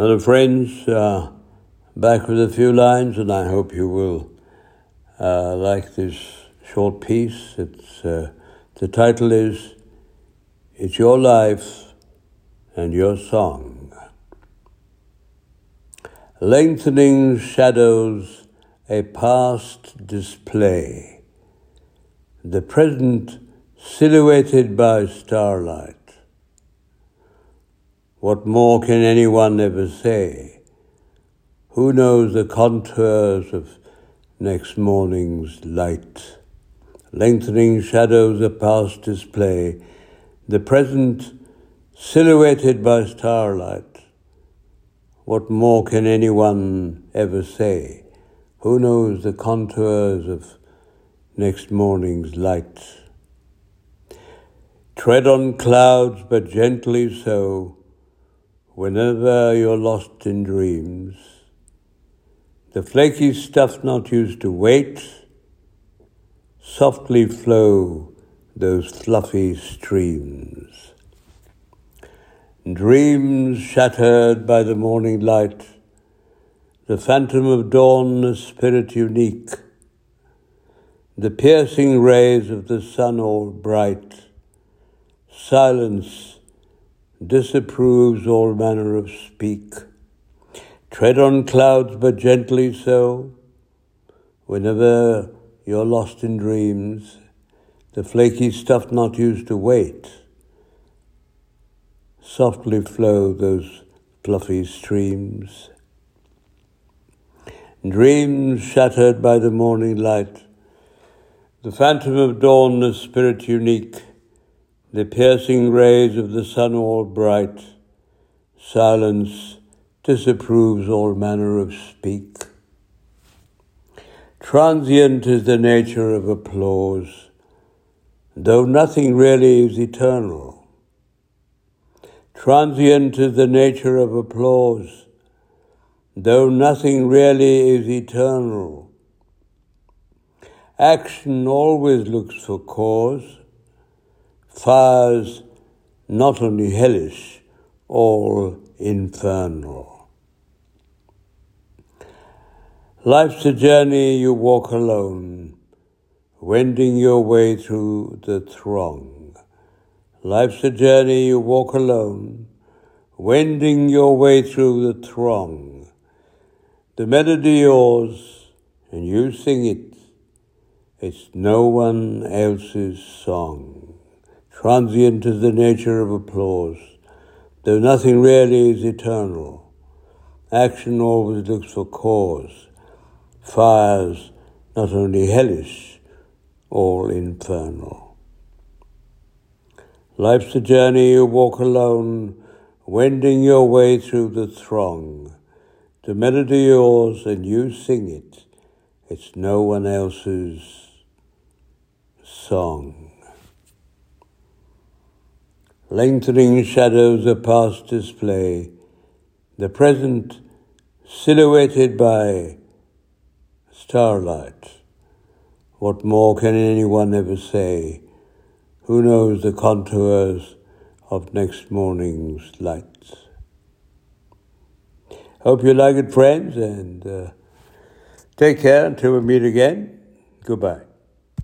Hello friends, uh, back with a few lines, and I hope you will uh, like this short piece. Uh, the title is, It's Your Life and Your Song. Lengthening shadows, a past display, the present silhouetted by starlight. What more can anyone ever say? Who knows the contours of next morning's light? Lengthening shadows of past display, the present silhouetted by starlight. What more can anyone ever say? Who knows the contours of next morning's light? Tread on clouds, but gently so, Whenever you're lost in dreams, the flaky stuff not used to wait, softly flow those fluffy streams. Dreams shattered by the morning light, the phantom of dawn, a spirit unique, the piercing rays of the sun all bright, silence disapproves all manner of speak. Tread on clouds, but gently so. Whenever you're lost in dreams, the flaky stuff not used to wait, softly flow those fluffy streams. Dreams shattered by the morning light, the phantom of dawn, the spirit unique, the facing rise of the sun or bright silence its approves are manner of speak transient is the nature of a flowers door nothing really is eternal transient is the nature of a flowers door nothing really is eternal ex always look so kiss fires not only hellish, all infernal. Life's a journey you walk alone, wending your way through the throng. Life's a journey you walk alone, wending your way through the throng. The melody yours, and you sing it, it's no one else's song. Transient the nature of a flowers the nothing really is eternal action so goes fast nothing else all in turn life destiny you walk alone wending your way to the throng the main the yours and you sing it's no one a song Lengthening shadows of past display, the present silhouetted by starlight. What more can anyone ever say? Who knows the contours of next morning's lights? Hope you like it, friends, and uh, take care until we meet again. Goodbye.